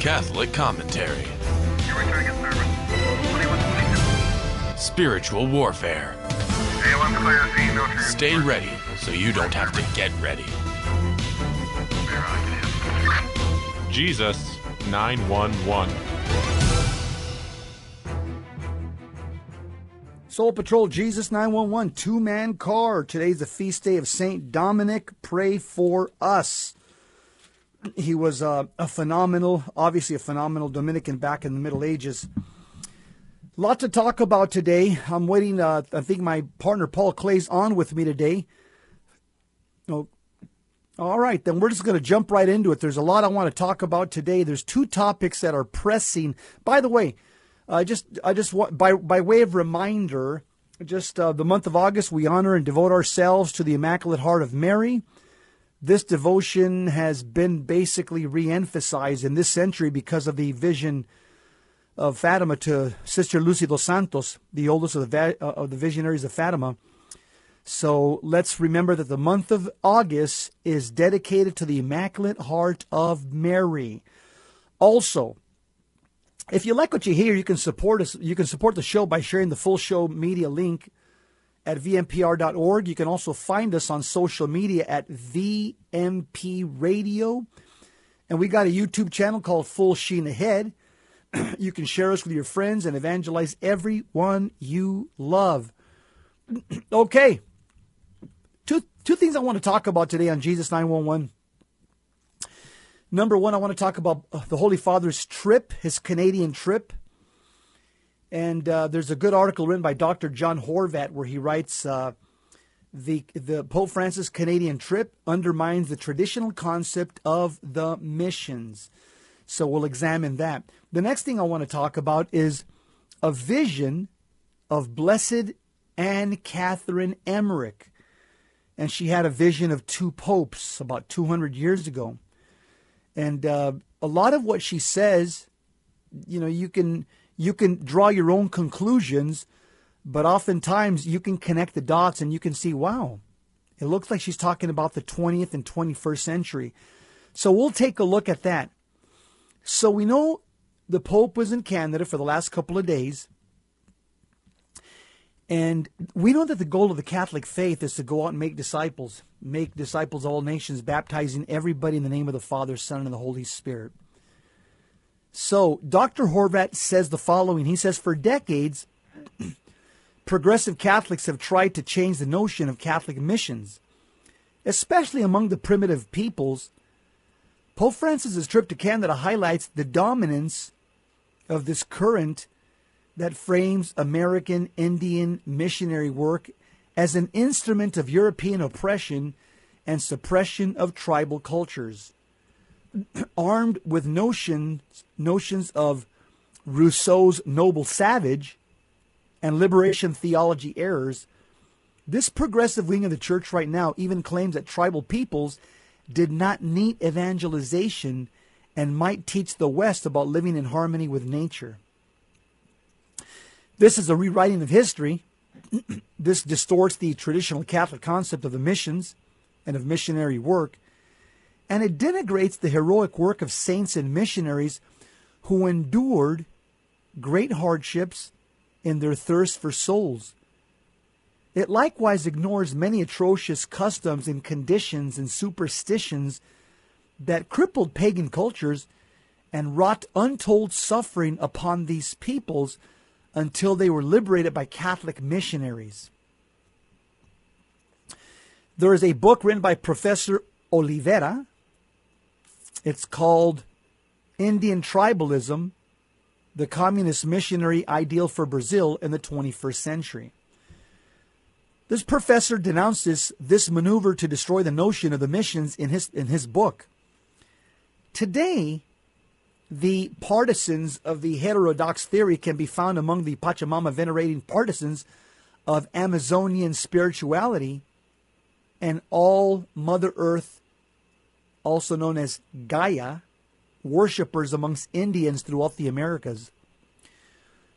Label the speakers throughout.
Speaker 1: Catholic Commentary. Spiritual Warfare. Stay ready so you don't have to get ready.
Speaker 2: Jesus 911.
Speaker 3: Soul Patrol Jesus 911 two man car. Today's the feast day of Saint Dominic. Pray for us. He was uh, a phenomenal, obviously a phenomenal Dominican back in the Middle Ages. Lot to talk about today. I'm waiting. Uh, I think my partner Paul Clay's on with me today. Oh, all right, then we're just going to jump right into it. There's a lot I want to talk about today. There's two topics that are pressing. By the way, I just I just want by by way of reminder, just uh, the month of August we honor and devote ourselves to the Immaculate Heart of Mary. This devotion has been basically re-emphasized in this century because of the vision of Fatima to Sister Lucy dos Santos, the oldest of the, uh, of the visionaries of Fatima. So let's remember that the month of August is dedicated to the Immaculate Heart of Mary. Also, if you like what you hear, you can support us. You can support the show by sharing the full show media link at vmpr.org. You can also find us on social media at VMP Radio. And we got a YouTube channel called Full Sheen Ahead. you can share us with your friends and evangelize everyone you love. okay. Two, two things I want to talk about today on Jesus 911. Number one, I want to talk about uh, the Holy Father's trip, his Canadian trip. And uh, there's a good article written by Dr. John Horvat where he writes uh, the the Pope Francis Canadian trip undermines the traditional concept of the missions. So we'll examine that. The next thing I want to talk about is a vision of Blessed Anne Catherine Emmerich. And she had a vision of two popes about 200 years ago. And uh, a lot of what she says, you know, you can you can draw your own conclusions, but oftentimes you can connect the dots and you can see, wow, it looks like she's talking about the 20th and 21st century. So we'll take a look at that. So we know the Pope was in Canada for the last couple of days. And we know that the goal of the Catholic faith is to go out and make disciples, make disciples of all nations, baptizing everybody in the name of the Father, Son, and the Holy Spirit. So Dr. Horvat says the following. He says, for decades, progressive Catholics have tried to change the notion of Catholic missions, especially among the primitive peoples. Pope Francis's trip to Canada highlights the dominance of this current that frames American Indian missionary work as an instrument of European oppression and suppression of tribal cultures. Armed with notions notions of Rousseau's noble savage and liberation theology errors, this progressive wing of the church right now even claims that tribal peoples did not need evangelization and might teach the West about living in harmony with nature. This is a rewriting of history. this distorts the traditional Catholic concept of the missions and of missionary work and it denigrates the heroic work of saints and missionaries who endured great hardships in their thirst for souls. It likewise ignores many atrocious customs and conditions and superstitions that crippled pagan cultures and wrought untold suffering upon these peoples until they were liberated by Catholic missionaries. There is a book written by Professor Oliveira it's called Indian Tribalism The Communist Missionary Ideal for Brazil in the 21st Century. This professor denounces this maneuver to destroy the notion of the missions in his, in his book. Today, the partisans of the heterodox theory can be found among the Pachamama venerating partisans of Amazonian spirituality and all Mother Earth also known as Gaia, worshippers amongst Indians throughout the Americas.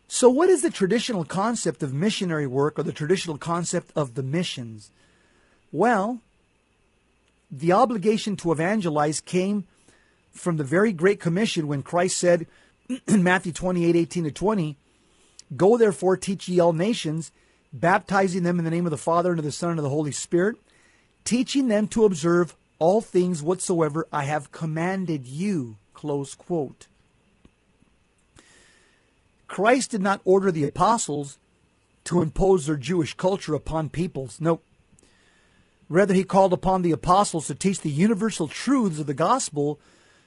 Speaker 3: So, what is the traditional concept of missionary work or the traditional concept of the missions? Well, the obligation to evangelize came from the very Great Commission when Christ said in Matthew 28 18 to 20, Go therefore, teach ye all nations, baptizing them in the name of the Father, and of the Son, and of the Holy Spirit, teaching them to observe all things whatsoever I have commanded you. Close quote. Christ did not order the apostles to impose their Jewish culture upon peoples. No. Rather, he called upon the apostles to teach the universal truths of the gospel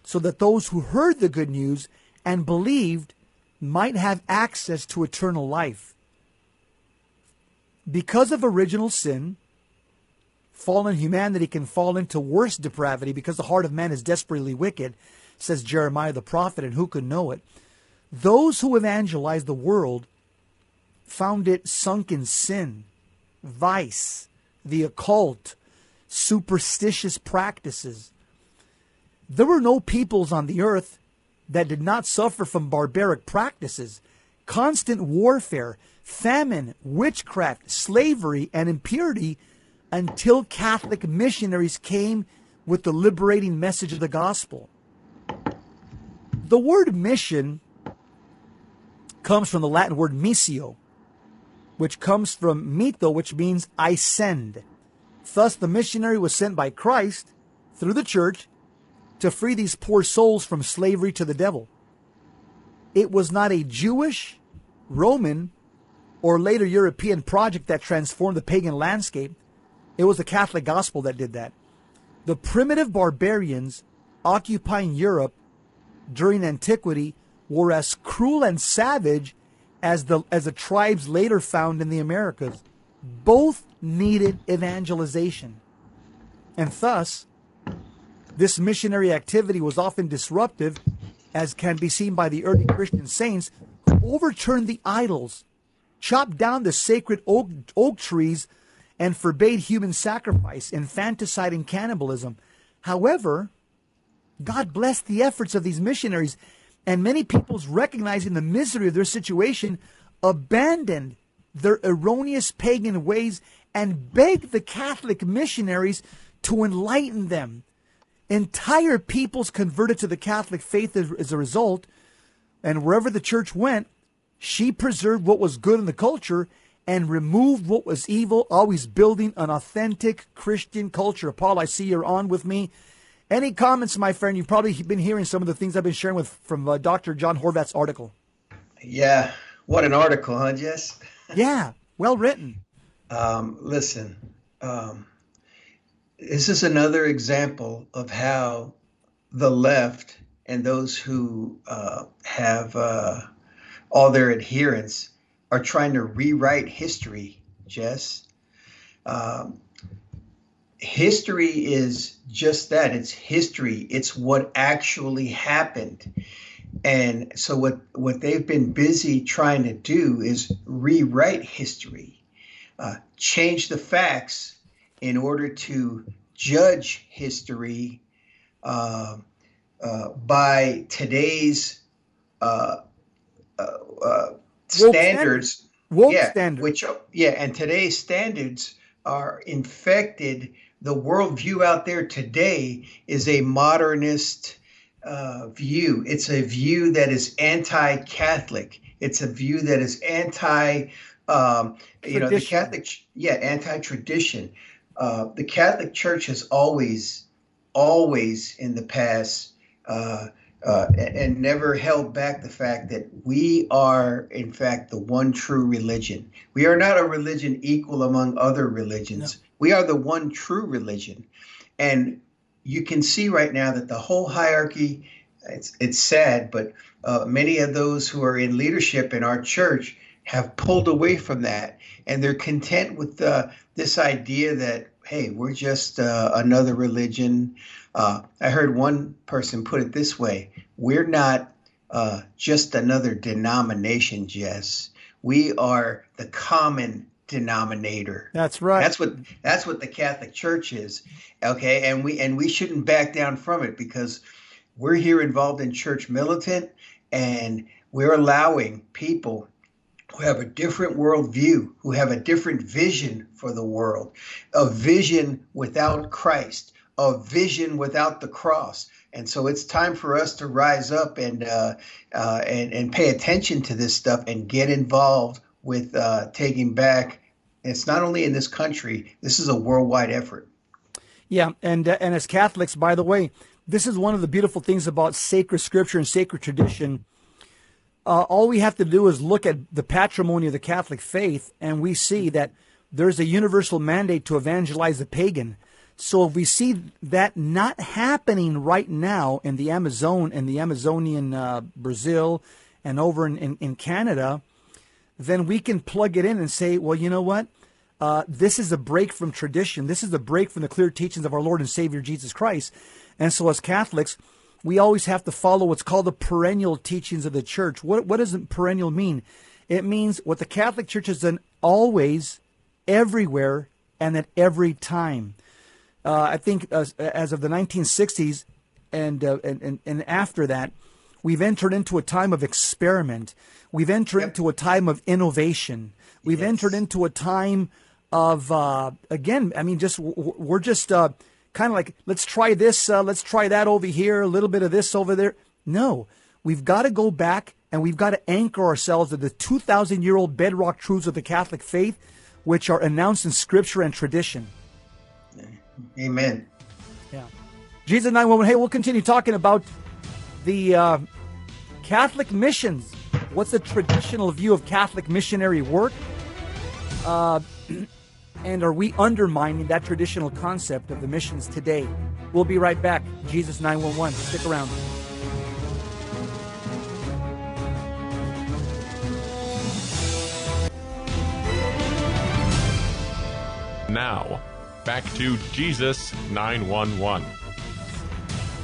Speaker 3: so that those who heard the good news and believed might have access to eternal life. Because of original sin, fallen humanity can fall into worse depravity because the heart of man is desperately wicked, says Jeremiah the prophet, and who can know it? Those who evangelized the world found it sunk in sin, vice, the occult, superstitious practices. There were no peoples on the earth that did not suffer from barbaric practices, constant warfare, famine, witchcraft, slavery, and impurity until Catholic missionaries came with the liberating message of the gospel. The word mission comes from the Latin word missio, which comes from mitto, which means I send. Thus, the missionary was sent by Christ through the church to free these poor souls from slavery to the devil. It was not a Jewish, Roman, or later European project that transformed the pagan landscape. It was the Catholic gospel that did that. The primitive barbarians occupying Europe during antiquity were as cruel and savage as the as the tribes later found in the Americas. Both needed evangelization. And thus, this missionary activity was often disruptive, as can be seen by the early Christian saints who overturned the idols, chopped down the sacred oak, oak trees, and forbade human sacrifice, infanticide, and cannibalism. However, God blessed the efforts of these missionaries and many peoples, recognizing the misery of their situation, abandoned their erroneous pagan ways and begged the Catholic missionaries to enlighten them. Entire peoples converted to the Catholic faith as, a result, and wherever the church went, she preserved what was good in the culture and removed what was evil, always building an authentic Christian culture. Paul, I see you're on with me. Any comments, my friend? You've probably been hearing some of the things I've been sharing with from uh, Dr. John Horvat's article.
Speaker 4: Yeah, what an article, huh, Jess?
Speaker 3: yeah, well written.
Speaker 4: Um, listen, um, this is another example of how the left and those who uh, have uh, all their adherents are trying to rewrite history, Jess. Um, history is just that it's history it's what actually happened and so what what they've been busy trying to do is rewrite history uh, change the facts in order to judge history uh, uh, by today's uh, uh, uh, standards
Speaker 3: Woke
Speaker 4: yeah
Speaker 3: standards.
Speaker 4: which yeah and today's standards are infected the worldview out there today is a modernist uh, view. It's a view that is anti-Catholic. It's a view that is anti, um, you know, the Catholic, yeah, anti-tradition. Uh, the Catholic Church has always, always in the past, uh, uh, and, never held back the fact that we are, in fact, the one true religion. We are not a religion equal among other religions. We are the one true religion. And you can see right now that the whole hierarchy, it's, it's sad, but uh, many of those who are in leadership in our church have pulled away from that. And they're content with uh, this idea that, hey, we're just uh, another religion. Uh, I heard one person put it this way we're not uh, just another denomination, Jess. We are the common denominator.
Speaker 3: That's right.
Speaker 4: That's what that's what the Catholic Church is. Okay, and we and we shouldn't back down from it because we're here involved in church militant and we're allowing people who have a different worldview, who have a different vision for the world, a vision without Christ, a vision without the cross. And so it's time for us to rise up and uh, uh, and and pay attention to this stuff and get involved with uh, taking back. It's not only in this country; this is a worldwide effort.
Speaker 3: Yeah, and uh, and as Catholics, by the way, this is one of the beautiful things about sacred scripture and sacred tradition. Uh, all we have to do is look at the patrimony of the Catholic faith, and we see that there's a universal mandate to evangelize the pagan. So if we see that not happening right now in the Amazon and the Amazonian uh, Brazil and over in, in, in, Canada, then we can plug it in and say, well, you know what? Uh, this is a break from tradition. This is a break from the clear teachings of our Lord and Savior Jesus Christ. And so as Catholics, we always have to follow what's called the perennial teachings of the church. What, what does perennial mean? It means what the Catholic Church has done always, everywhere, and at every time. Uh, I think as, as, of the 1960s and, uh, and, and, and after that, we've entered into a time of experiment. We've entered yep. into a time of innovation. We've yes. entered into a time of uh, again. I mean, just we're just uh, kind of like let's try this, uh, let's try that over here, a little bit of this over there. No, we've got to go back and we've got to anchor ourselves to the 2,000 year old bedrock truths of the Catholic faith, which are announced in Scripture and tradition.
Speaker 4: Amen.
Speaker 3: Yeah. Jesus 911. Hey, we'll continue talking about the uh, Catholic missions. What's the traditional view of Catholic missionary work? Uh, and are we undermining that traditional concept of the missions today? We'll be right back. Jesus 911. Stick around.
Speaker 2: Now, back to Jesus 911.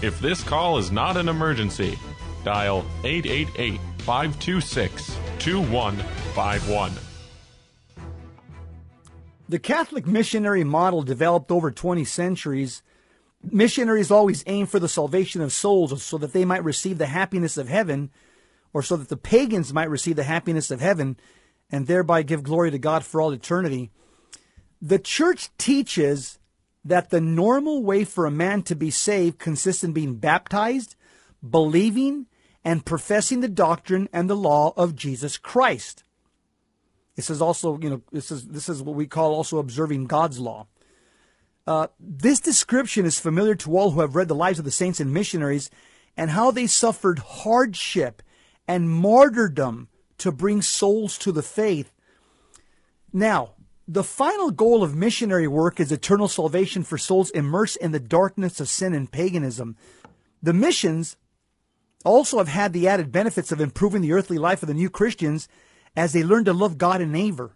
Speaker 2: If this call is not an emergency, dial 888 526 2151.
Speaker 3: The Catholic missionary model developed over 20 centuries. Missionaries always aim for the salvation of souls so that they might receive the happiness of heaven, or so that the pagans might receive the happiness of heaven and thereby give glory to God for all eternity. The church teaches that the normal way for a man to be saved consists in being baptized, believing, and professing the doctrine and the law of Jesus Christ. This is also, you know, this is this is what we call also observing God's law. Uh, this description is familiar to all who have read the lives of the saints and missionaries and how they suffered hardship and martyrdom to bring souls to the faith. Now, the final goal of missionary work is eternal salvation for souls immersed in the darkness of sin and paganism. The missions also have had the added benefits of improving the earthly life of the new Christians as they learn to love God and neighbor.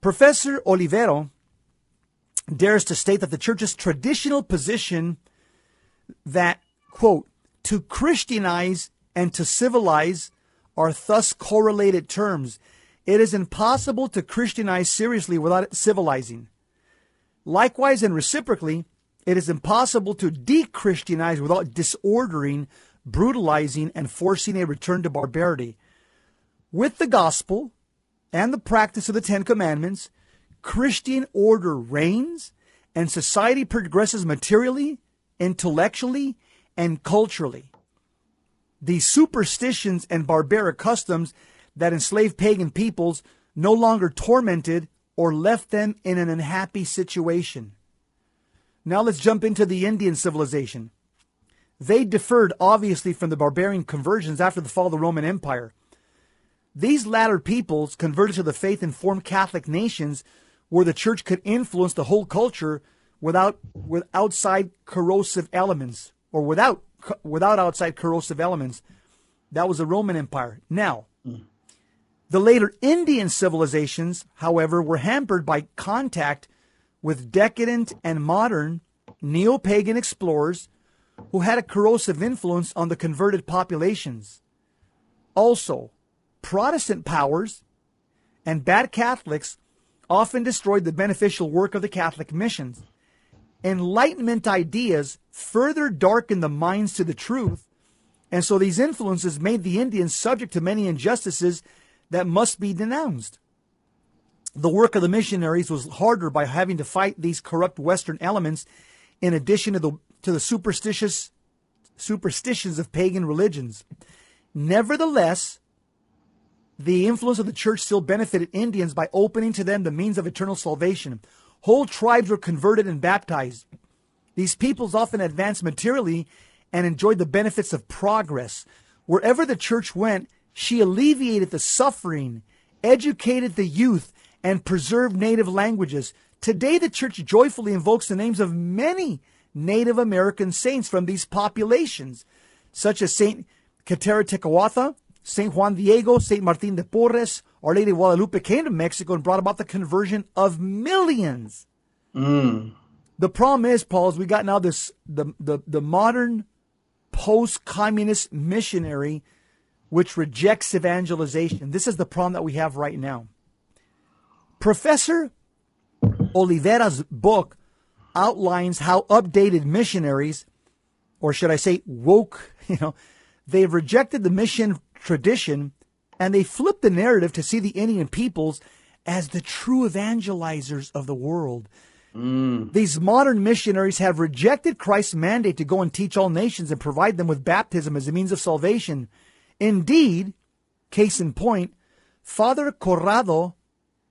Speaker 3: Professor Oliveira dares to state that the church's traditional position that, quote, to Christianize and to civilize are thus correlated terms it is impossible to Christianize seriously without civilizing. Likewise and reciprocally, it is impossible to de-Christianize without disordering, brutalizing, and forcing a return to barbarity. With the gospel and the practice of the Ten Commandments, Christian order reigns and society progresses materially, intellectually, and culturally. The superstitions and barbaric customs that enslaved pagan peoples no longer tormented or left them in an unhappy situation. Now let's jump into the Indian civilization. They differed obviously from the barbarian conversions after the fall of the Roman Empire. These latter peoples converted to the faith and formed Catholic nations where the church could influence the whole culture without with outside corrosive elements or without without outside corrosive elements. That was the Roman Empire. Now. The later Indian civilizations, however, were hampered by contact with decadent and modern neo pagan explorers who had a corrosive influence on the converted populations. Also, Protestant powers and bad Catholics often destroyed the beneficial work of the Catholic missions. Enlightenment ideas further darkened the minds to the truth, and so these influences made the Indians subject to many injustices that must be denounced. The work of the missionaries was harder by having to fight these corrupt Western elements in addition to the to the superstitious superstitions of pagan religions. Nevertheless, the influence of the church still benefited Indians by opening to them the means of eternal salvation. Whole tribes were converted and baptized. These peoples often advanced materially and enjoyed the benefits of progress. Wherever the church went, she alleviated the suffering, educated the youth, and preserved native languages. Today, the church joyfully invokes the names of many Native American saints from these populations, such as Saint Kateri Tekakwitha, St. Juan Diego, St. Martin de Porres, Our Lady of Guadalupe came to Mexico and brought about the conversion of millions.
Speaker 4: Mm.
Speaker 3: The problem is, Paul, is we got now this the the, the modern post-communist missionary which rejects evangelization. This is the problem that we have right now. Professor Oliveira's book outlines how updated missionaries, or should I say woke, you know, they've rejected the mission tradition and they flip the narrative to see the Indian peoples as the true evangelizers of the world.
Speaker 4: Mm.
Speaker 3: These modern missionaries have rejected Christ's mandate to go and teach all nations and provide them with baptism as a means of salvation. Indeed, case in point, Father Corrado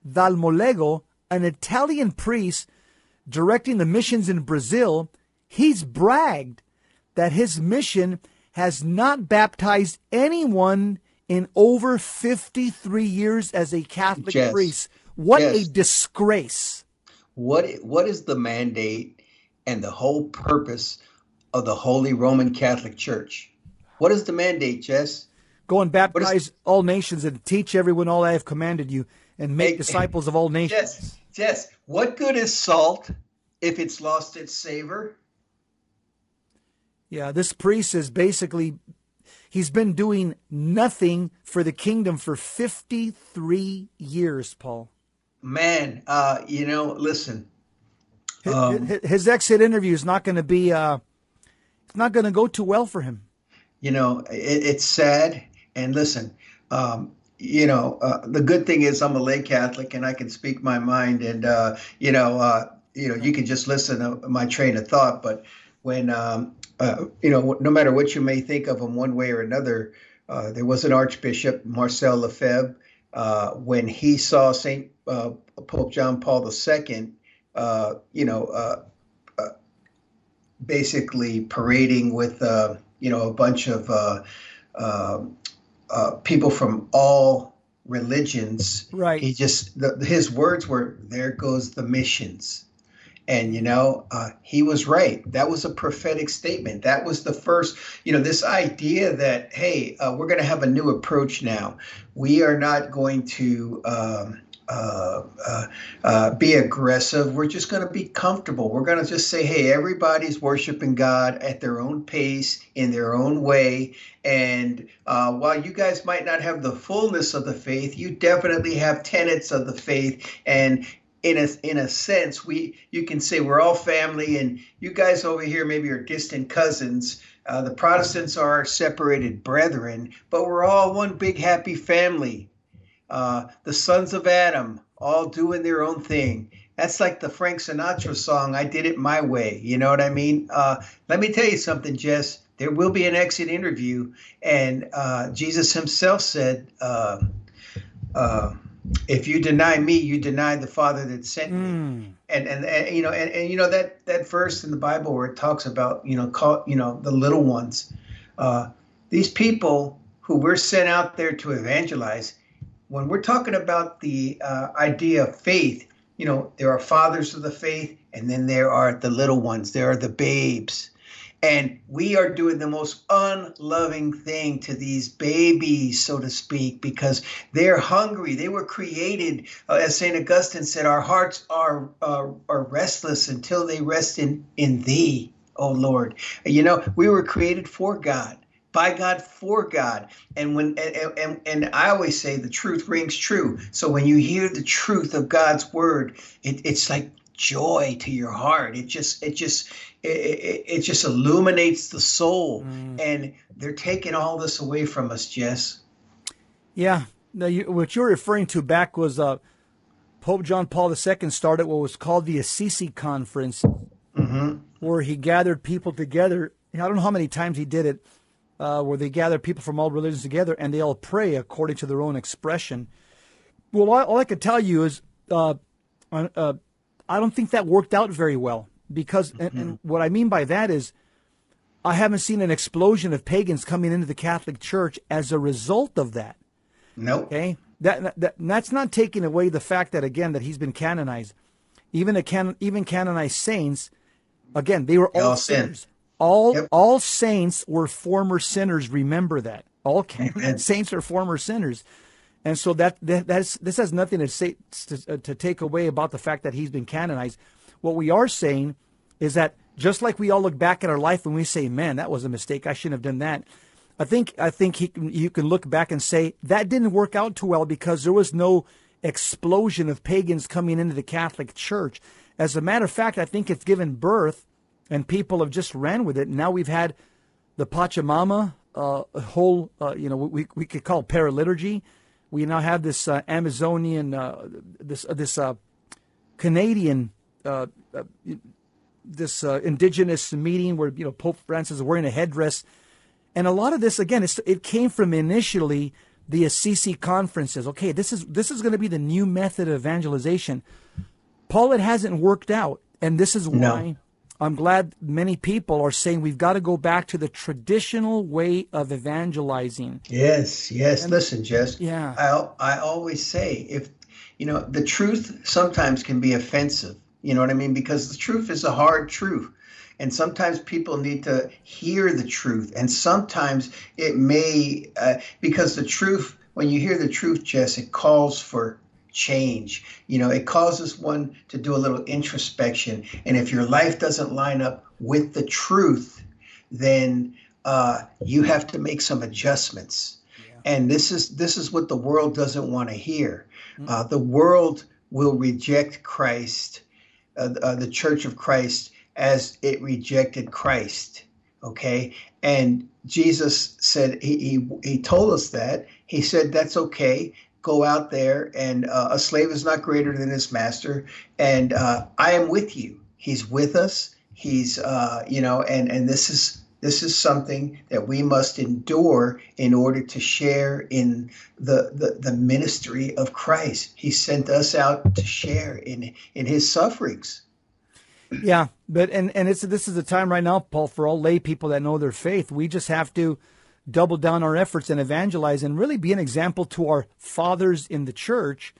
Speaker 3: Dalmonego, an Italian priest directing the missions in Brazil, he's bragged that his mission has not baptized anyone in over 53 years as a Catholic
Speaker 4: Yes.
Speaker 3: priest. What
Speaker 4: Yes.
Speaker 3: a disgrace.
Speaker 4: What what is the mandate and the whole purpose of the Holy Roman Catholic Church? What is the mandate, Jess?
Speaker 3: Go and
Speaker 4: is-
Speaker 3: baptize all nations and teach everyone all I have commanded you and make disciples of all nations.
Speaker 4: Jess, Jess, what good is salt if it's lost its savor?
Speaker 3: Yeah, this priest is basically he's been doing nothing for the kingdom for 53 years, Paul.
Speaker 4: Man, uh, you know, listen,
Speaker 3: His,
Speaker 4: Um,
Speaker 3: his exit interview is not going to be uh it's not going to go too well for him.
Speaker 4: you know, it, it's sad. And listen, um, you know, uh, the good thing is I'm a lay Catholic and I can speak my mind, and uh, you know, uh, you know, you can just listen to my train of thought. But when, um, uh, you know, no matter what you may think of him one way or another, uh, there was an Archbishop Marcel Lefebvre uh, when he saw Saint uh, Pope John Paul II, uh, you know, uh, uh, basically parading with, uh, you know, a bunch of uh, um, uh, people from all religions.
Speaker 3: Right.
Speaker 4: He just the, his words were, "There goes the missions," and you know uh, he was right. That was a prophetic statement. That was the first. You know, this idea that hey, uh, we're going to have a new approach now. We are not going to. Um, uh, uh, uh, be aggressive. We're just going to be comfortable. We're going to just say, hey, everybody's worshiping God at their own pace, in their own way. And uh, while you guys might not have the fullness of the faith, you definitely have tenets of the faith. And in a in a sense, we you can say we're all family, and you guys over here maybe are distant cousins. Uh, the Protestants are separated brethren, but we're all one big happy family uh, the sons of Adam, all doing their own thing. That's like the Frank Sinatra song, I Did It My Way. You know what I mean? Uh, let me tell you something, Jess. There will be an exit interview. And uh, Jesus himself said, uh, uh, if you deny me, you deny the Father that sent me.
Speaker 3: Mm.
Speaker 4: and, and and you know and, and you know that that verse in the bible where it talks about you know call you know the little ones uh, these people who we're sent out there to evangelize when we're talking about the uh, idea of faith you know there are fathers of the faith and then there are the little ones. There are the babes and we are doing the most unloving thing to these babies, so to speak, because they're hungry. They were created, uh, as St. Augustine said, our hearts are, uh, are restless until they rest in, in Thee, O Lord. You know, we were created for God. By God, for God, and when and, and and I always say the truth rings true. So when you hear the truth of God's word, it, it's like joy to your heart. It just it just it, it, it just illuminates the soul. And they're taking all this away from us, Jess.
Speaker 3: Yeah. Now, you, what you're referring to back was uh, Pope John Paul II started what was called the Assisi Conference mm-hmm. where he gathered people together. I don't know how many times he did it, uh, where they gathered people from all religions together and they all pray according to their own expression. Well, all, all I could tell you is uh, uh, I don't think that worked out very well because, mm-hmm. and, and mm-hmm. what I mean by that is, I haven't seen an explosion of pagans coming into the Catholic Church as a result of that.
Speaker 4: No. Nope.
Speaker 3: Okay. That, that that's not taking away the fact that again that he's been canonized. Even a can, even canonized saints, again they were all, all sinners. All yep. all saints were former sinners. Remember that. All canonized saints are former sinners. And so that, that this has nothing to say to, to take away about the fact that he's been canonized. What we are saying is that just like we all look back at our life and we say, "Man, that was a mistake. I shouldn't have done that." I think I think he, you can look back and say that didn't work out too well because there was no explosion of pagans coming into the Catholic Church. As a matter of fact, I think it's given birth, and people have just ran with it. Now we've had the Pachamama uh, whole, uh, you know, we we could call paraliturgy. We now have this uh, Amazonian, uh, this uh, this uh, Canadian, uh, this indigenous meeting where you know Pope Francis is wearing a headdress, and a lot of this again, it came from initially the Assisi conferences. Okay, this is this is going to be the new method of evangelization. Paul, it hasn't worked out, and this is why no. I'm glad many people are saying we've got to go back to the traditional way of evangelizing.
Speaker 4: Yes, yes. And, Listen, Jess.
Speaker 3: Yeah.
Speaker 4: I I always say if you know the truth sometimes can be offensive. You know what I mean? Because the truth is a hard truth. And sometimes people need to hear the truth. And sometimes it may, uh, because the truth, when you hear the truth, Jess, it calls for change. You know, it causes one to do a little introspection. And if your life doesn't line up with the truth, then uh, you have to make some adjustments. Yeah. And this is this is what the world doesn't want to hear. Mm-hmm. Uh, the world will reject Christ, uh, uh, the Church of Christ, as it rejected Christ. Okay, and Jesus said he, he he told us that he said that's okay go out there and uh, a slave is not greater than his master. And uh, i am with you. He's with us. He's uh, you know and and this is this is something that we must endure in order to share in the, the, the ministry of christ. He sent us out to share in in his sufferings.
Speaker 3: Yeah but and and it's this is the time right now paul for all lay people that know their faith. We just have to double down our efforts and evangelize and really be an example to our fathers in the church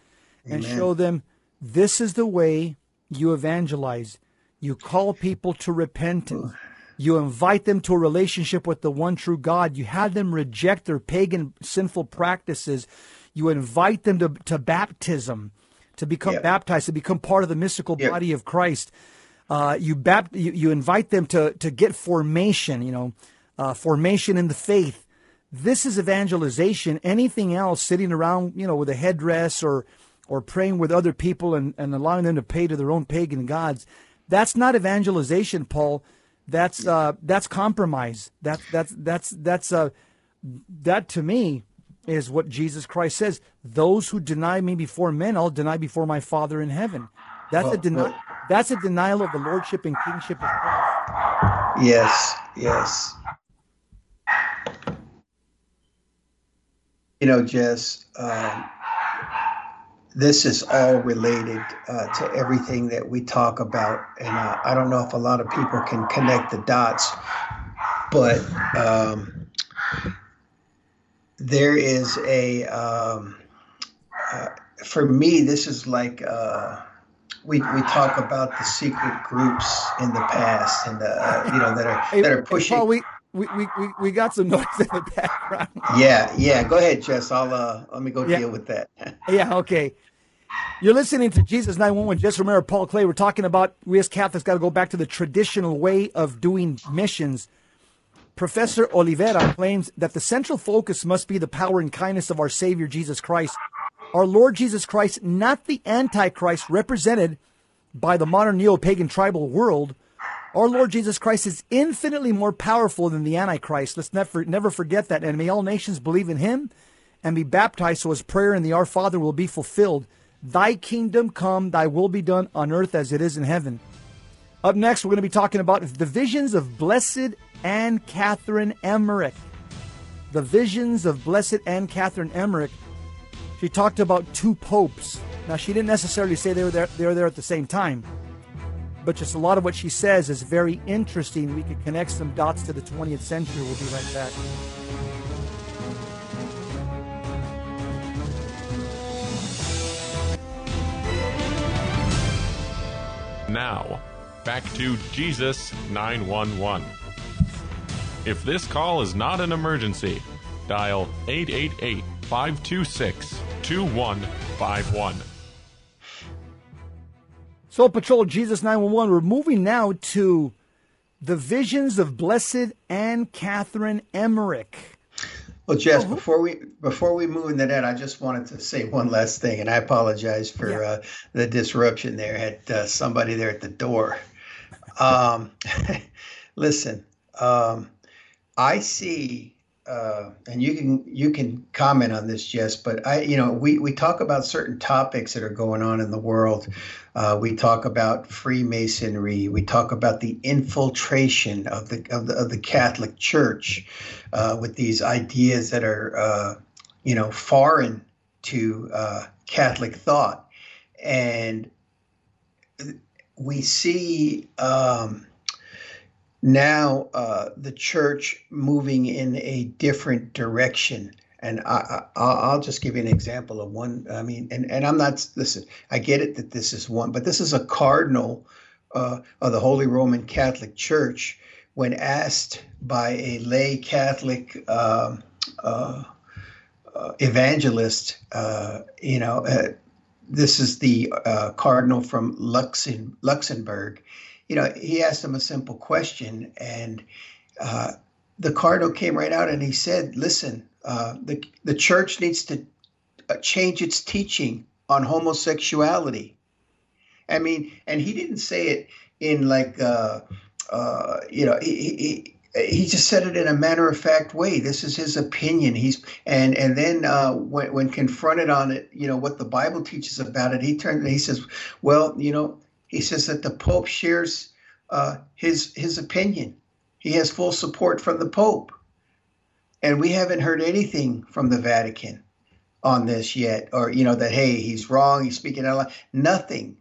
Speaker 3: Amen. and show them this is the way you evangelize. You call people to repentance. You invite them to a relationship with the one true God. You have them reject their pagan sinful practices. You invite them to, to baptism, to become yep. baptized, to become part of the mystical yep. body of Christ. Uh, you, bap- you, you invite them to, to get formation, you know, uh, formation in the faith. This is evangelization. Anything else, sitting around, you know, with a headdress or or praying with other people and, and allowing them to pay to their own pagan gods, that's not evangelization, Paul. That's uh, that's compromise. That that's that's that's uh, that to me is what Jesus Christ says. Those who deny me before men, I'll deny before my Father in heaven. That's a deni- That's a denial of the lordship and kingship of Christ.
Speaker 4: Yes, yes. You know, Jess, uh, this is all related uh, to everything that we talk about. And uh, I don't know if a lot of people can connect the dots, but um, there is a, um, uh, for me, this is like, uh, we, we talk about the secret groups in the past and uh, you know that are that are pushing.
Speaker 3: Paul, we, we, we, we got some noise in the background.
Speaker 4: Yeah, yeah. Go ahead, Jess. I'll uh, let me go yeah. deal with that.
Speaker 3: yeah, okay. You're listening to Jesus 911. Just remember, Paul Clay. We're talking about we as Catholics got to go back to the traditional way of doing missions. Professor Oliveira claims that the central focus must be the power and kindness of our Savior Jesus Christ, our Lord Jesus Christ, not the Antichrist represented by the modern neo pagan tribal world our Lord Jesus Christ is infinitely more powerful than the Antichrist. Let's never, never forget that. And may all nations believe in him and be baptized so his prayer in the Our Father will be fulfilled. Thy kingdom come, thy will be done on earth as it is in heaven. Up next, we're going to be talking about the visions of Blessed Anne Catherine Emmerich. The visions of Blessed Anne Catherine Emmerich. She talked about two popes. Now, she didn't necessarily say they were there, they were there at the same time, but just a lot of what she says is very interesting. We could connect some dots to the 20th century. We'll be right back.
Speaker 2: Now, back to Jesus 911. If this call is not an emergency, dial 888 526 2151.
Speaker 3: Soul Patrol Jesus 911. We're moving now to the visions of Blessed Anne Catherine Emmerich.
Speaker 4: Well, Jess, before we before we move into that, I just wanted to say one last thing, and I apologize for
Speaker 3: Yeah.
Speaker 4: uh, the disruption there. I had uh, somebody there at the door. Um, listen, um, I see, uh, and you can you can comment on this, Jess. But I, you know, we we talk about certain topics that are going on in the world. Uh, we talk about Freemasonry. We talk about the infiltration of the of the, of the Catholic Church uh, with these ideas that are, uh, you know, foreign to uh, Catholic thought, and we see um, now uh, the church moving in a different direction. And I, I, I'll I'll just give you an example of one. I mean, and, and I'm not, listen, I get it that this is one, but this is a cardinal uh, of the Holy Roman Catholic Church when asked by a lay Catholic um, uh, uh, evangelist, uh, you know, uh, this is the cardinal from Luxem- Luxembourg. You know, he asked him a simple question, and uh, the cardinal came right out and he said, "Listen, uh, the the church needs to uh, change its teaching on homosexuality." I mean, and he didn't say it in like, uh, uh, you know, he, he he just said it in a matter of fact way. This is his opinion. He's and and then uh, when when confronted on it, you know what the Bible teaches about it, he turned and he says, well, you know, he says that the Pope shares uh, his his opinion. He has full support from the Pope, and we haven't heard anything from the Vatican on this yet, or you know that hey, he's wrong. He's speaking out loud. Nothing.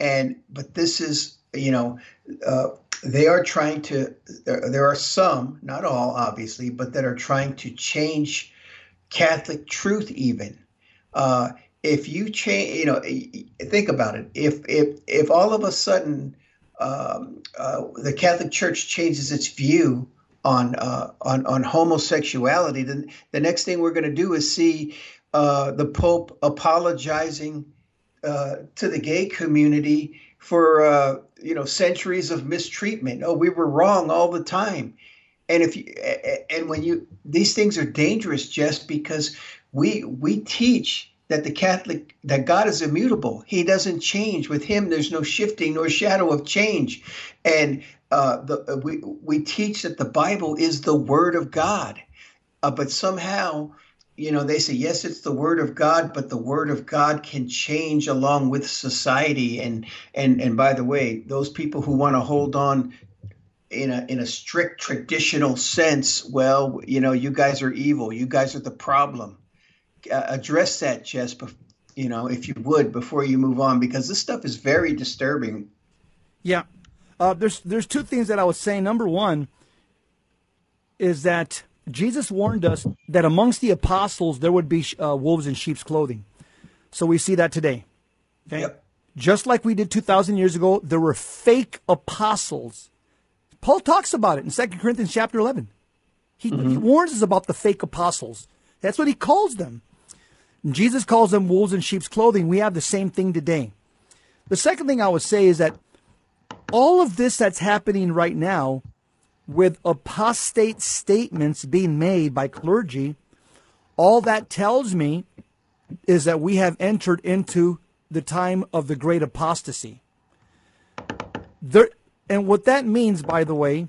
Speaker 4: And but this is you know. Uh, they are trying to there, there are some not all obviously but that are trying to change catholic truth even uh, if you change you know think about it if if if all of a sudden um, uh, the catholic church changes its view on uh, on on homosexuality then the next thing we're going to do is see uh, the pope apologizing uh, to the gay community for uh, you know centuries of mistreatment. Oh, we were wrong all the time, and if you and when you these things are dangerous just because we we teach that the Catholic that God is immutable. He doesn't change. With Him, there's no shifting nor shadow of change, and uh, the we we teach that the Bible is the Word of God, uh, but somehow you know they say yes it's the word of god but the word of god can change along with society. And and and by the way those people who want to hold on in a in a strict traditional sense well you know you guys are evil. You guys are the problem uh, address that jess you know if you would before you move on because this stuff is very disturbing
Speaker 3: Yeah. Uh, there's there's two things that I would say. Number one is that Jesus warned us that amongst the apostles there would be uh, wolves in sheep's clothing. So we see that today. Okay?
Speaker 4: Yep.
Speaker 3: Just like we did 2,000 years ago, there were fake apostles. Paul talks about it in 2 Corinthians chapter 11. He, he warns us about the fake apostles. That's what he calls them. Jesus calls them wolves in sheep's clothing. We have the same thing today. The second thing I would say is that all of this that's happening right now with apostate statements being made by clergy, all that tells me is that we have entered into the time of the great apostasy. There, and what that means, by the way,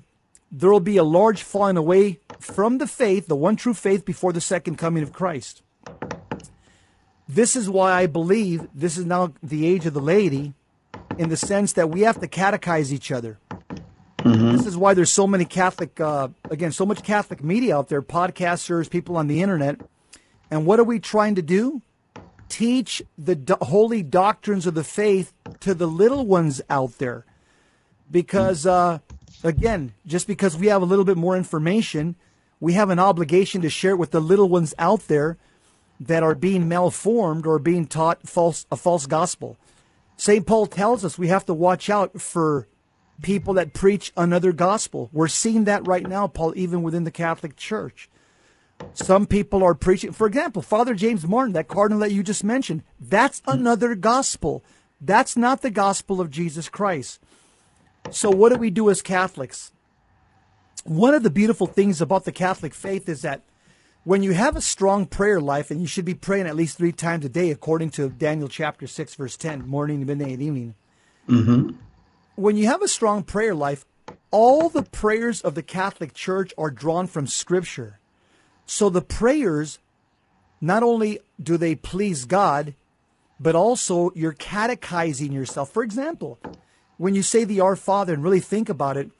Speaker 3: there will be a large falling away from the faith, the one true faith, before the second coming of Christ. This is why I believe this is now the age of the lady in the sense that we have to catechize each other. This is why there's so many Catholic, uh, again, so much Catholic media out there, podcasters, people on the internet. And what are we trying to do? Teach the do- holy doctrines of the faith to the little ones out there. Because, uh, again, just because we have a little bit more information, we have an obligation to share it with the little ones out there that are being malformed or being taught false a false gospel. St. Paul tells us we have to watch out for people that preach another gospel. We're seeing that right now, Paul, even within the Catholic Church. Some people are preaching, for example, Father James Martin, that cardinal that you just mentioned, that's hmm. another gospel. That's not the gospel of Jesus Christ. So, what do we do as Catholics? One of the beautiful things about the Catholic faith is that when you have a strong prayer life, and you should be praying at least three times a day, according to Daniel chapter 6, verse 10, morning, midday, and evening. Mm-hmm. When you have a strong prayer life, all the prayers of the Catholic Church are drawn from Scripture. So the prayers, not only do they please God, but also you're catechizing yourself. For example, when you say the Our Father and really think about it,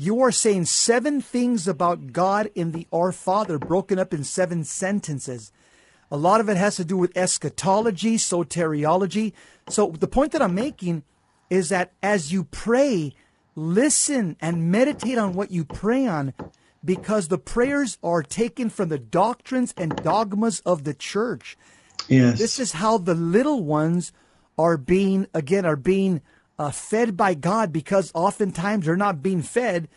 Speaker 3: you are saying seven things about God in the Our Father broken up in seven sentences. A lot of it has to do with eschatology, soteriology. So the point that I'm making is that as you pray, listen and meditate on what you pray on because the prayers are taken from the doctrines and dogmas of the church.
Speaker 4: Yes.
Speaker 3: This is how the little ones are being, again, are being uh, fed by God because oftentimes they're not being fed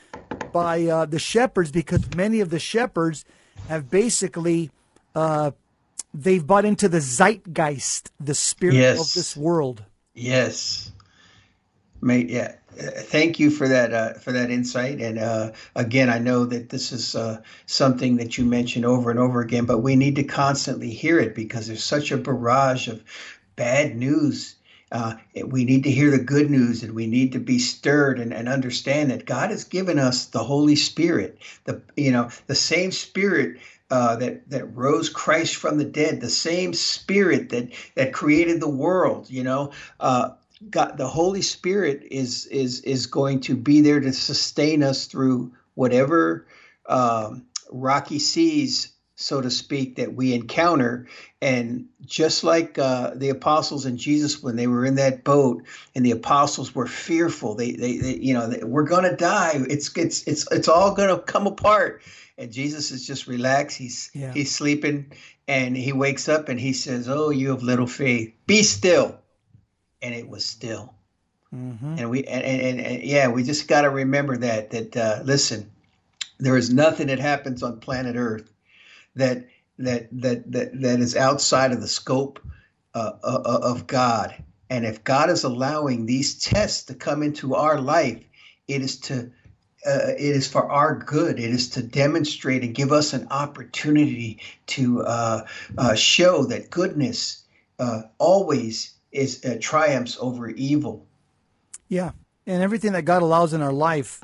Speaker 3: by uh, the shepherds because many of the shepherds have basically, uh, they've bought into the zeitgeist, the spirit
Speaker 4: Yes.
Speaker 3: of this world.
Speaker 4: Yes. Mate, yeah. Thank you for that uh, for that insight. And uh, again, I know that this is uh, something that you mention over and over again, but we need to constantly hear it because there's such a barrage of bad news. Uh, we need to hear the good news, and we need to be stirred and, and understand that God has given us the Holy Spirit. The you know the same Spirit uh, that that rose Christ from the dead, the same Spirit that that created the world. You know, uh, God, the Holy Spirit is is is going to be there to sustain us through whatever um, rocky seas, so to speak, that we encounter. And just like uh, the apostles and Jesus, when they were in that boat, and the apostles were fearful, they they, they you know they, we're gonna die. It's it's it's it's all gonna come apart. And Jesus is just relaxed. He's
Speaker 3: Yeah.
Speaker 4: he's sleeping, and he wakes up and he says, "Oh, you have little faith. Be still." And it was still and we and, and, and yeah we just got to remember that that uh, listen there is nothing that happens on planet earth that that that that, that is outside of the scope uh, uh, of god and if god is allowing these tests to come into our life it is to uh, it is for our good. It is to demonstrate and give us an opportunity to uh, uh, show that goodness uh, always is uh, triumphs over evil.
Speaker 3: Yeah. And everything that God allows in our life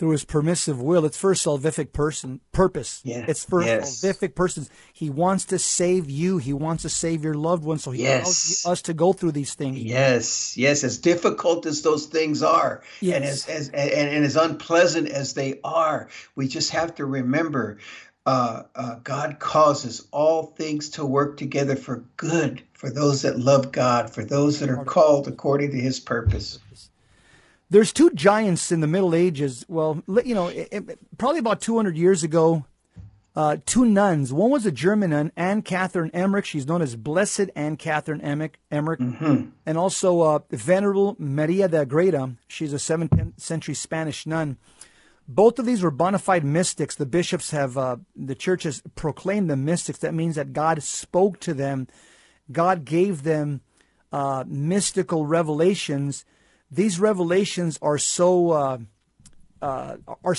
Speaker 3: through his permissive will, it's for a salvific person purpose.
Speaker 4: Yeah.
Speaker 3: It's for
Speaker 4: Yes.
Speaker 3: salvific persons. He wants to save you. He wants to save your loved ones. So he
Speaker 4: Yes.
Speaker 3: allows us to go through these things.
Speaker 4: Yes, yes, as difficult as those things are, and as, as and, and as unpleasant as they are, we just have to remember uh, uh, God causes all things to work together for good for those that love God, for those that are called according to His purpose.
Speaker 3: There's two giants in the Middle Ages. Well, you know, it, it- probably about 200 years ago, uh, two nuns. One was a German nun, Anne Catherine Emmerich. She's known as Blessed Anne Catherine Emmerich. Emmerich. And also uh, Venerable Maria de Agreda. She's a 17th century Spanish nun. Both of these were bona fide mystics. The bishops have, uh, the church has proclaimed them mystics. That means that God spoke to them. God gave them uh, mystical revelations. These revelations are so uh, uh, are,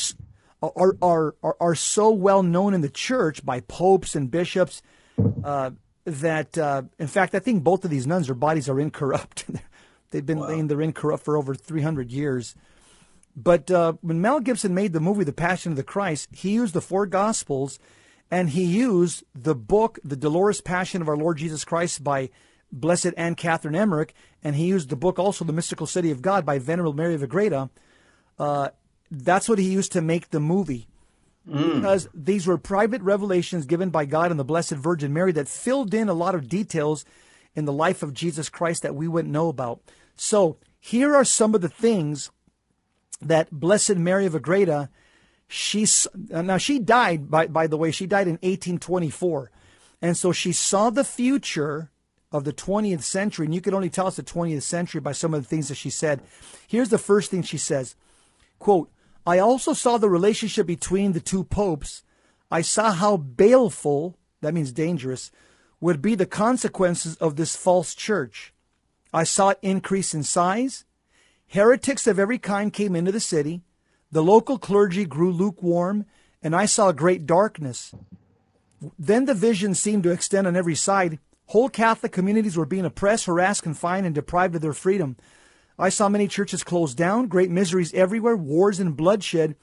Speaker 3: are are are are so well known in the church by popes and bishops uh, that, uh, in fact, I think both of these nuns, their bodies are incorrupt. They've been laying there incorrupt for over 300 years. But uh, when Mel Gibson made the movie The Passion of the Christ, he used the four Gospels and he used the book, The Dolorous Passion of Our Lord Jesus Christ by Blessed Anne Catherine Emmerich, and he used the book also, The Mystical City of God by Venerable Mary of Agreda. Uh, that's what he used to make the movie. Mm. Because these were private revelations given by God and the Blessed Virgin Mary that filled in a lot of details in the life of Jesus Christ that we wouldn't know about. So here are some of the things that Blessed Mary of Agreda, she now she died by by the way she died in 1824, and so she saw the future of the 20th century, and you can only tell us the 20th century by some of the things that she said. Here's the first thing she says, quote, I also saw the relationship between the two popes. I saw how baleful, that means dangerous, would be the consequences of this false church. I saw it increase in size. Heretics of every kind came into the city. The local clergy grew lukewarm, and I saw great darkness. Then the vision seemed to extend on every side. Whole Catholic communities were being oppressed, harassed, confined, and deprived of their freedom. I saw many churches closed down, great miseries everywhere, wars and bloodshed.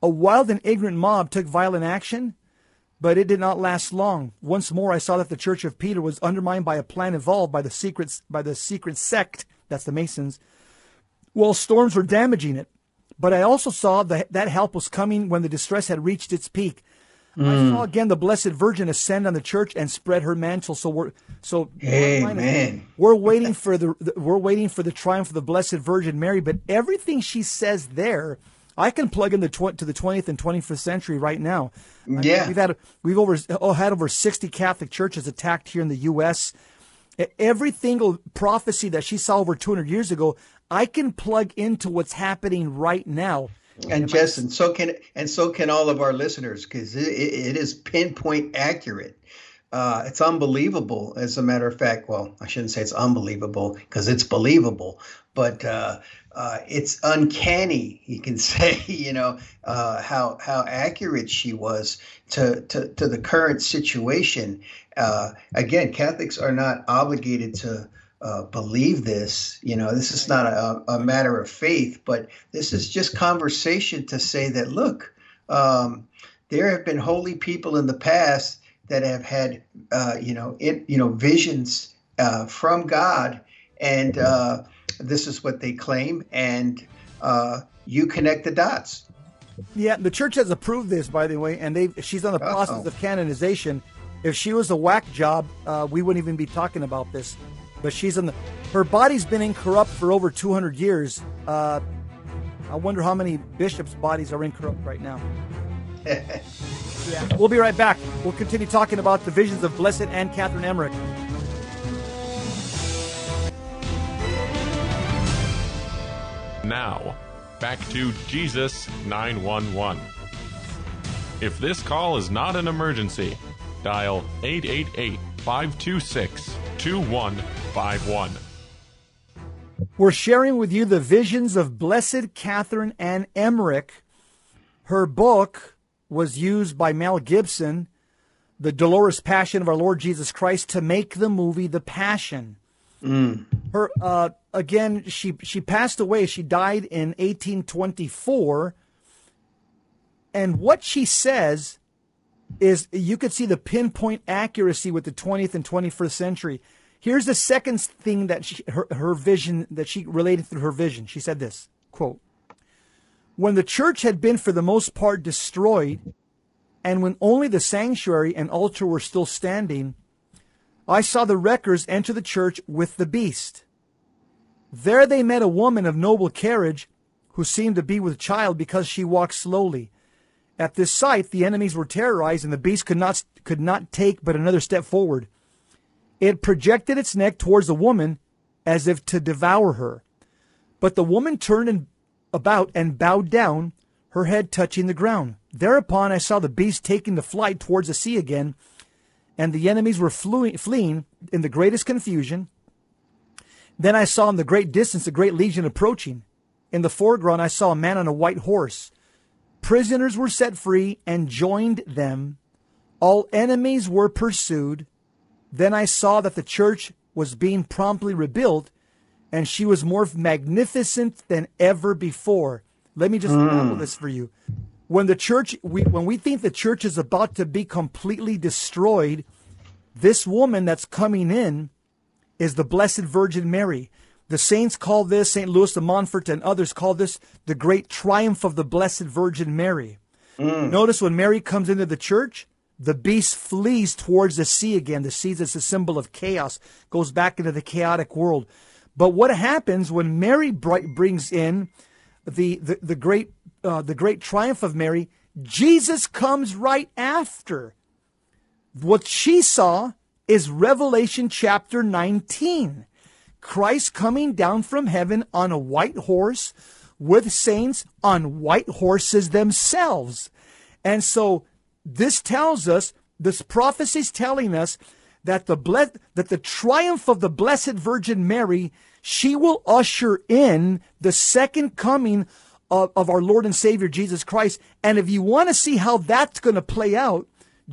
Speaker 3: A wild and ignorant mob took violent action, but it did not last long. Once more, I saw that the Church of Peter was undermined by a plan evolved by the secret, by the secret sect, that's the Masons, while storms were damaging it. But I also saw that that help was coming when the distress had reached its peak. Mm. I saw again the Blessed Virgin ascend on the church and spread her mantle. So we're so
Speaker 4: Amen.
Speaker 3: we're waiting for the, the we're waiting for the triumph of the Blessed Virgin Mary. But everything she says there, I can plug in the tw- to the 20th and 21st century right now.
Speaker 4: Yeah,
Speaker 3: mean, we've had we've over oh, had over 60 Catholic churches attacked here in the U.S. Every single prophecy that she saw over 200 years ago, I can plug into what's happening right now.
Speaker 4: And Justin, so can and so can all of our listeners because it, it is pinpoint accurate. Uh, it's unbelievable, as a matter of fact. Well, I shouldn't say it's unbelievable because it's believable, but uh, uh, it's uncanny. You can say, you know, uh, how how accurate she was to to, to the current situation. Uh, again, Catholics are not obligated to uh, believe this. You know, this is not a, a, matter of faith, but this is just conversation to say that look, um, there have been holy people in the past that have had, uh, you know, it, you know, visions uh, from God, and uh, this is what they claim, and uh, you connect the dots.
Speaker 3: Yeah, the church has approved this, by the way, and they she's on the process Uh-oh. of canonization. If she was a whack job, uh, we wouldn't even be talking about this but she's in the. Her body's been incorrupt for over 200 years. Uh, I wonder how many bishops' bodies are incorrupt right now. yeah, we'll be right back. We'll continue talking about the visions of Blessed Anne Catherine Emmerich.
Speaker 2: Now, back to Jesus 911. If this call is not an emergency, dial 888 526 2151.
Speaker 3: We're sharing with you the visions of Blessed Catherine Anne Emmerich. Her book was used by Mel Gibson, The Dolorous Passion of Our Lord Jesus Christ, to make the movie The Passion. Mm. Her uh, again, she she passed away. She died in 1824. And what she says is you could see the pinpoint accuracy with the 20th and 21st century. Here's the second thing that she, her, her vision that she related through her vision. She said this quote, when the church had been for the most part destroyed, and when only the sanctuary and altar were still standing, I saw the wreckers enter the church with the beast. There they met a woman of noble carriage who seemed to be with child because she walked slowly. At this sight, the enemies were terrorized, and the beast could not could not take but another step forward. It projected its neck towards the woman, as if to devour her. But the woman turned and about and bowed down, her head touching the ground. Thereupon I saw the beast taking the flight towards the sea again, and the enemies were fleeing in the greatest confusion. Then I saw in the great distance a great legion approaching. In the foreground I saw a man on a white horse Prisoners were set free and joined them. All enemies were pursued. Then I saw that the church was being promptly rebuilt, and she was more magnificent than ever before. Let me just mm. this for you. When the church, we, when we think the church is about to be completely destroyed, this woman that's coming in is the Blessed Virgin Mary. The saints call this, St. Louis de Montfort and others call this the great triumph of the Blessed Virgin Mary. Mm. Notice when Mary comes into the church, the beast flees towards the sea again. The sea is a symbol of chaos, goes back into the chaotic world. But what happens when Mary brings in the, the, the great, uh, the great triumph of Mary? Jesus comes right after. What she saw is Revelation chapter 19. Christ coming down from heaven on a white horse with saints on white horses themselves. And so this tells us, this prophecy is telling us that the ble- that the triumph of the blessed Virgin Mary, she will usher in the second coming of, of our Lord and Savior Jesus Christ. And if you want to see how that's going to play out,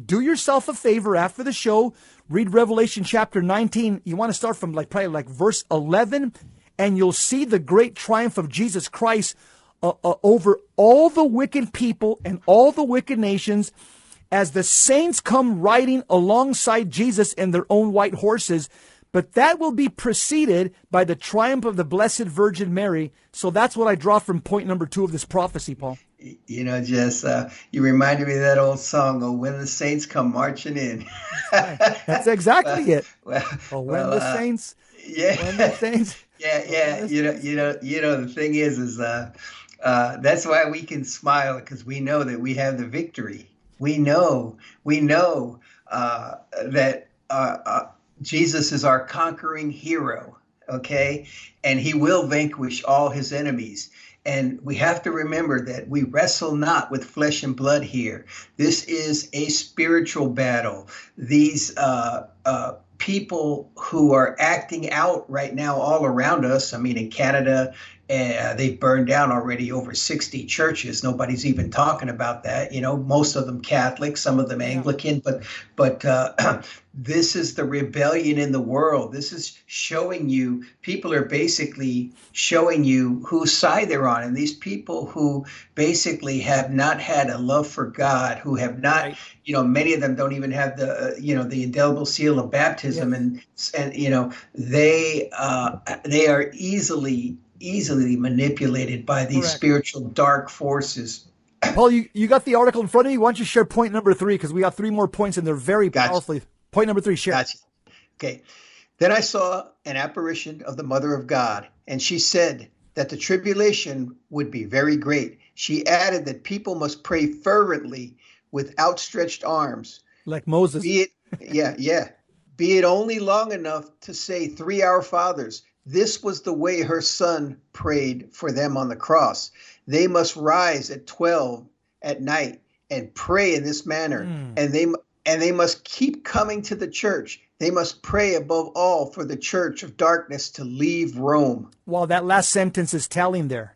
Speaker 3: do yourself a favor after the show, read Revelation chapter 19. You want to start from like probably like verse 11, and you'll see the great triumph of Jesus Christ uh, uh, over all the wicked people and all the wicked nations as the saints come riding alongside Jesus in their own white horses. But that will be preceded by the triumph of the Blessed Virgin Mary. So that's what I draw from point number two of this prophecy, Paul
Speaker 4: you know, just uh, you reminded me of that old song, "Oh, when the saints come marching in."
Speaker 3: That's exactly it. Well, oh, when well, the uh, saints,
Speaker 4: yeah,
Speaker 3: when the saints,
Speaker 4: yeah, yeah. You know, you know, you know. The thing is, is uh, uh, that's why we can smile because we know that we have the victory. We know, we know uh, that uh, uh, Jesus is our conquering hero. Okay, and he will vanquish all his enemies and we have to remember that we wrestle not with flesh and blood here. This is a spiritual battle. These uh, uh, people who are acting out right now all around us, I mean, in Canada, uh, they've burned down already over 60 churches. Nobody's even talking about that. You know, most of them Catholic, some of them Anglican, but but uh, this is the rebellion in the world. This is showing you people are basically showing you whose side they're on, and these people who basically have not had a love for God, who have not, you know, many of them don't even have the uh, you know the indelible seal of baptism, and and you know they uh, they are easily easily manipulated by these Correct. spiritual dark forces.
Speaker 3: Paul, you, you got the article in front of you. Why don't you share point number three? Because we got three more points and they're very gotcha. powerfully. Point number three, share.
Speaker 4: Gotcha. Okay. Then I saw an apparition of the Mother of God, and she said that the tribulation would be very great. She added that people must pray fervently with outstretched arms.
Speaker 3: Like Moses.
Speaker 4: Be it, yeah, yeah. Be it only long enough to say three Our Fathers this was the way her son prayed for them on the cross. They must rise at 12 at night and pray in this manner mm. and they and they must keep coming to the church. They must pray above all for the church of darkness to leave Rome.
Speaker 3: Well, that last sentence is telling there.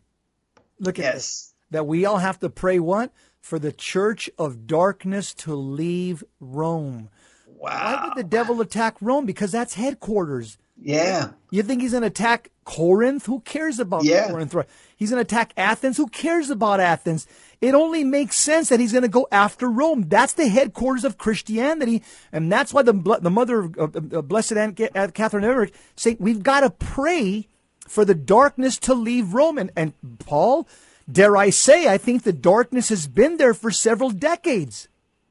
Speaker 3: Look at yes. this. That we all have to pray what? For the church of darkness to leave Rome.
Speaker 4: Wow.
Speaker 3: Why would the devil attack Rome? Because that's headquarters.
Speaker 4: Yeah.
Speaker 3: You think he's going to attack Corinth? Who cares about yeah. Corinth? He's going to attack Athens? Who cares about Athens? It only makes sense that he's going to go after Rome. That's the headquarters of Christianity. And that's why the, the mother of uh, Blessed Anne Catherine Emmerich say we've got to pray for the darkness to leave Rome. And, and Paul, dare I say, I think the darkness has been there for several decades.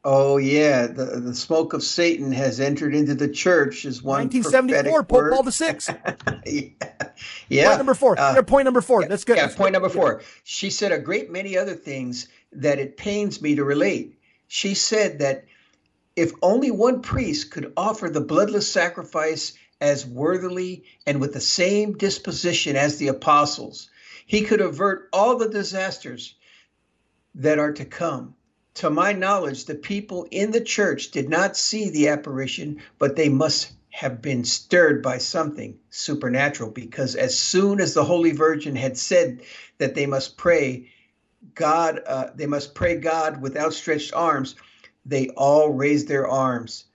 Speaker 4: Oh yeah, the the smoke of Satan has entered into the church is one. 1974,
Speaker 3: Pope Paul VI.
Speaker 4: yeah. yeah.
Speaker 3: Point number four. Uh, point number four.
Speaker 4: Yeah,
Speaker 3: That's good.
Speaker 4: Yeah. Point number four. She said a great many other things that it pains me to relate. She said that if only one priest could offer the bloodless sacrifice as worthily and with the same disposition as the apostles, he could avert all the disasters that are to come to my knowledge, the people in the church did not see the apparition, but they must have been stirred by something supernatural because as soon as the Holy Virgin had said that they must pray, God, uh, they must pray God with outstretched arms, they all raised their arms.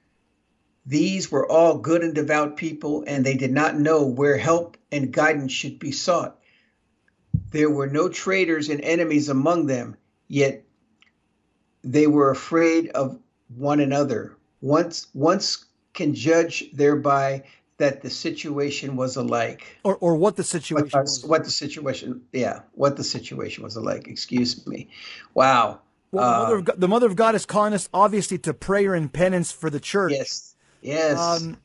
Speaker 4: These were all good and devout people, and they did not know where help and guidance should be sought. There were no traitors and enemies among them, yet they were afraid of one another. Once once can judge thereby that the situation was alike.
Speaker 3: or or what the situation
Speaker 4: uh,
Speaker 3: was.
Speaker 4: what the situation, yeah, what the situation was alike. Excuse me. Wow.
Speaker 3: Well, the, mother of God, the mother of God is calling us obviously to prayer and penance for the church.
Speaker 4: Yes. Yes.
Speaker 3: Um,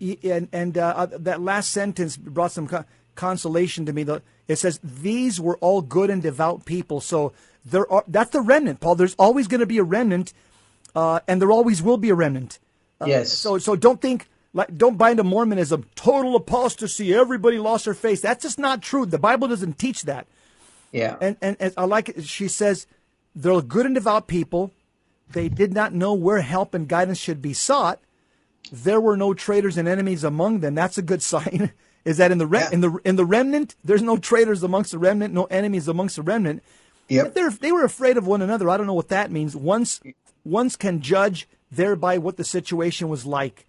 Speaker 3: and and uh, uh, that last sentence brought some consolation to me. It says, "These were all good and devout people." So there are that's the remnant, Paul. There's always going to be a remnant, uh, and there always will be a remnant.
Speaker 4: yes.
Speaker 3: So so don't think like don't buy into Mormonism. Total apostasy. Everybody lost their faith. That's just not true. The Bible doesn't teach that.
Speaker 4: yeah.
Speaker 3: And and, and I like it. She says they're good and devout people. They did not know where help and guidance should be sought. There were no traitors and enemies among them. That's a good sign. Is that in the re-
Speaker 4: Yeah.
Speaker 3: in the in the remnant? There's no traitors amongst the remnant, no enemies amongst the remnant.
Speaker 4: Yep.
Speaker 3: They're, they were afraid of one another. I don't know what that means. Once once can judge thereby what the situation was like.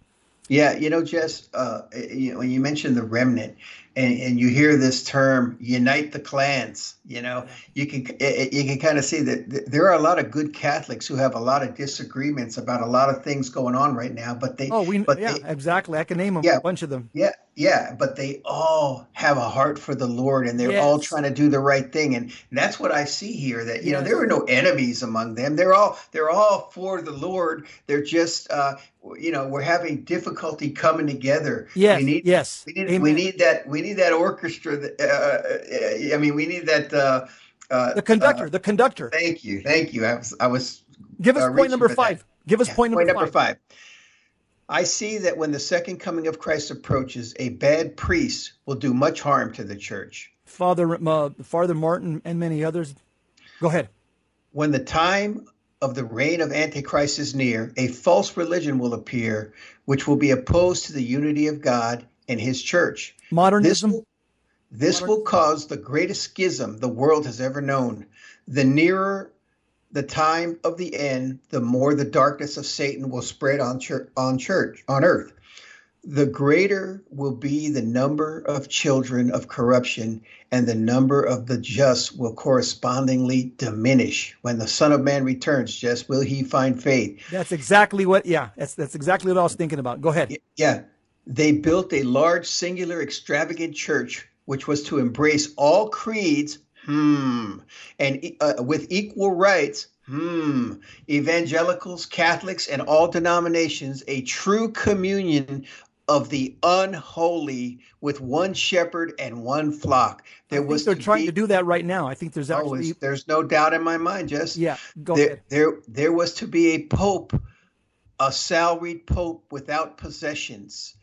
Speaker 4: Yeah, you know, Jess, uh, you know, when you mentioned the remnant, and, and you hear this term "unite the clans," you know, you can you can kind of see that th- there are a lot of good Catholics who have a lot of disagreements about a lot of things going on right now, but they,
Speaker 3: Oh, we
Speaker 4: but
Speaker 3: yeah,
Speaker 4: they,
Speaker 3: exactly. I can name 'em,
Speaker 4: Yeah.
Speaker 3: a bunch of them.
Speaker 4: yeah, yeah, but they all have a heart for the Lord, and they're all trying to do the right thing, and that's what I see here. That you know, there are no enemies among them. They're all they're all for the Lord. They're just, uh, you know, we're having difficulty coming together.
Speaker 3: Yes,
Speaker 4: we need,
Speaker 3: yes.
Speaker 4: we need,
Speaker 3: Amen.
Speaker 4: we need that. We need that orchestra. That, uh, uh, I mean, we need that. Uh, uh,
Speaker 3: The conductor,
Speaker 4: uh,
Speaker 3: the conductor.
Speaker 4: thank you, thank you. I was, I was
Speaker 3: Give us
Speaker 4: uh,
Speaker 3: point number
Speaker 4: for that.
Speaker 3: five. Give us
Speaker 4: yeah,
Speaker 3: point number five.
Speaker 4: five. I see that when the second coming of Christ approaches, a bad priest will do much harm to the church.
Speaker 3: Father uh, Father Martin and many others. Go ahead.
Speaker 4: When the time of the reign of Antichrist is near, a false religion will appear, which will be opposed to the unity of God and his church. This
Speaker 3: Modernism.
Speaker 4: will, this will cause the greatest schism the world has ever known. The nearer the time of the end, the more the darkness of Satan will spread on church, on church on earth. The greater will be the number of children of corruption, and the number of the just will correspondingly diminish. When the Son of Man returns, just will he find faith?
Speaker 3: That's exactly what. Yeah, that's that's exactly what I was thinking about. Go ahead.
Speaker 4: Yeah. They built a large, singular, extravagant church, which was to embrace all creeds, hmm, and uh, with equal rights, hmm, evangelicals, Catholics, and all denominations, a true communion of the unholy with one shepherd and one flock. There
Speaker 3: I think
Speaker 4: was
Speaker 3: they're
Speaker 4: to
Speaker 3: trying
Speaker 4: be-
Speaker 3: to do that right now. I think there's actually.
Speaker 4: there's no doubt in my mind, Jess
Speaker 3: yeah. Go
Speaker 4: there,
Speaker 3: ahead.
Speaker 4: there there was to be a pope a salaried pope without possessions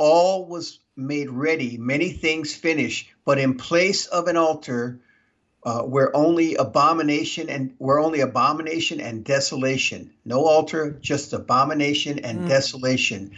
Speaker 4: all was made ready many things finished but in place of an altar uh, where only abomination and where only abomination and desolation. No altar just abomination and
Speaker 3: Mm.
Speaker 4: desolation.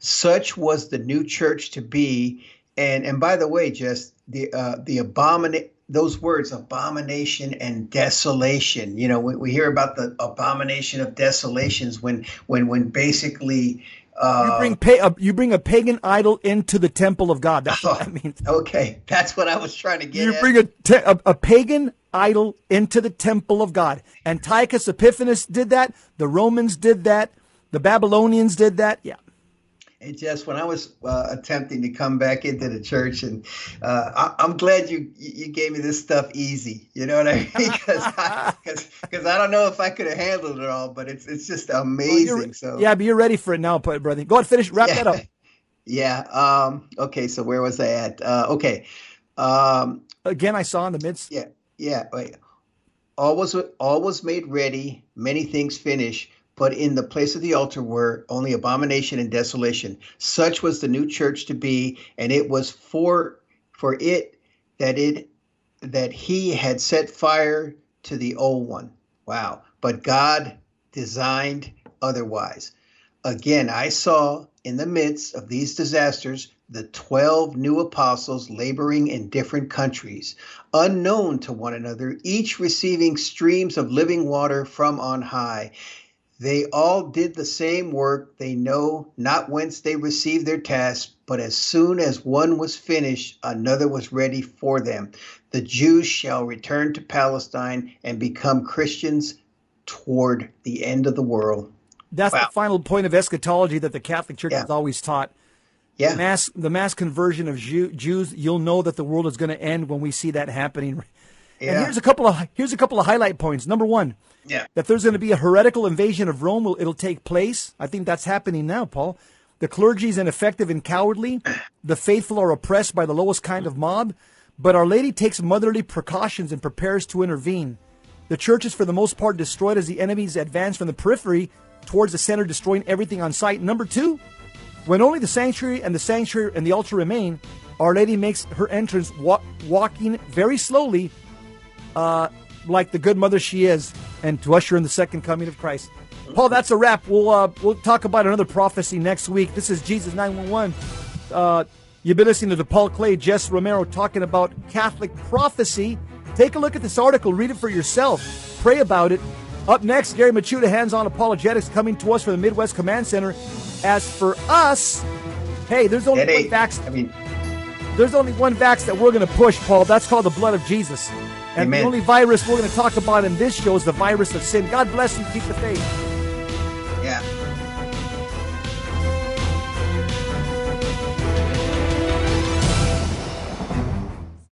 Speaker 4: Such was the new church to be. And and by the way just the uh the abomin those words abomination and desolation. You know we, we hear about the abomination of desolations when when when basically uh
Speaker 3: You bring pa- uh, you bring a pagan idol into the temple of God. That's what that means.
Speaker 4: okay that's what i was trying to get
Speaker 3: You
Speaker 4: at.
Speaker 3: bring a, te- a, a pagan idol into the temple of God. Antiochus Epiphanes did that. The Romans did that. The Babylonians did that. Yeah.
Speaker 4: And just when I was uh, attempting to come back into the church, and uh, I, I'm glad you you gave me this stuff easy. You know what I mean? Because I, 'cause- I don't know if I could have handled it all, but it's it's just amazing.
Speaker 3: you're-
Speaker 4: so
Speaker 3: yeah, but you're ready for it now, brother. Go ahead, finish. Wrap that up.
Speaker 4: Yeah. Um, okay. So where was I at? Uh, okay. Um,
Speaker 3: Again, I saw in the midst.
Speaker 4: yeah. Yeah. Wait. All was all was made ready. Many things finished. But in the place of the altar were only abomination and desolation. Such was the new church to be, and it was for for it that it that he had set fire to the old one. Wow. But God designed otherwise. Again, I saw in the midst of these disasters the 12 new apostles laboring in different countries, unknown to one another, each receiving streams of living water from on high. They all did the same work. They know not whence they received their task, but as soon as one was finished, another was ready for them. The Jews shall return to Palestine and become Christians toward the end of the world.
Speaker 3: That's
Speaker 4: Wow.
Speaker 3: the final point of eschatology that the Catholic Church
Speaker 4: Yeah.
Speaker 3: has always taught.
Speaker 4: Yeah.
Speaker 3: mass the mass conversion of Jew, Jews, you'll know that the world is going to end when we see that happening.
Speaker 4: Yeah.
Speaker 3: And here's a couple of here's a couple of highlight points. Number one,
Speaker 4: Yeah.
Speaker 3: that there's going to be a heretical invasion of Rome. It'll take place? I think that's happening now, Paul. The clergy is ineffective and cowardly. The faithful are oppressed by the lowest kind of mob. But Our Lady takes motherly precautions and prepares to intervene. The church is for the most part destroyed as the enemies advance from the periphery towards the center, destroying everything on sight. Number two, when only the sanctuary and the sanctuary and the altar remain, Our Lady makes her entrance wa- walking very slowly, uh, like the good mother she is, and to usher in the second coming of Christ. Paul, that's a wrap. We'll uh, we'll talk about another prophecy next week. This is Jesus nine one one. Uh, You've been listening to the Paul Clay, Jess Romero talking about Catholic prophecy. Take a look at this article, read it for yourself, pray about it. Up next, Gary Michuta, hands on apologetics, coming to us from the Midwest Command Center. As for us, hey, there's only one vax.
Speaker 4: I mean,
Speaker 3: There's only one vax that we're going to push, Paul. That's called the blood of Jesus. And
Speaker 4: Amen.
Speaker 3: the only virus we're going to talk about in this show is the virus of sin. God bless you. Keep the faith.
Speaker 4: yeah.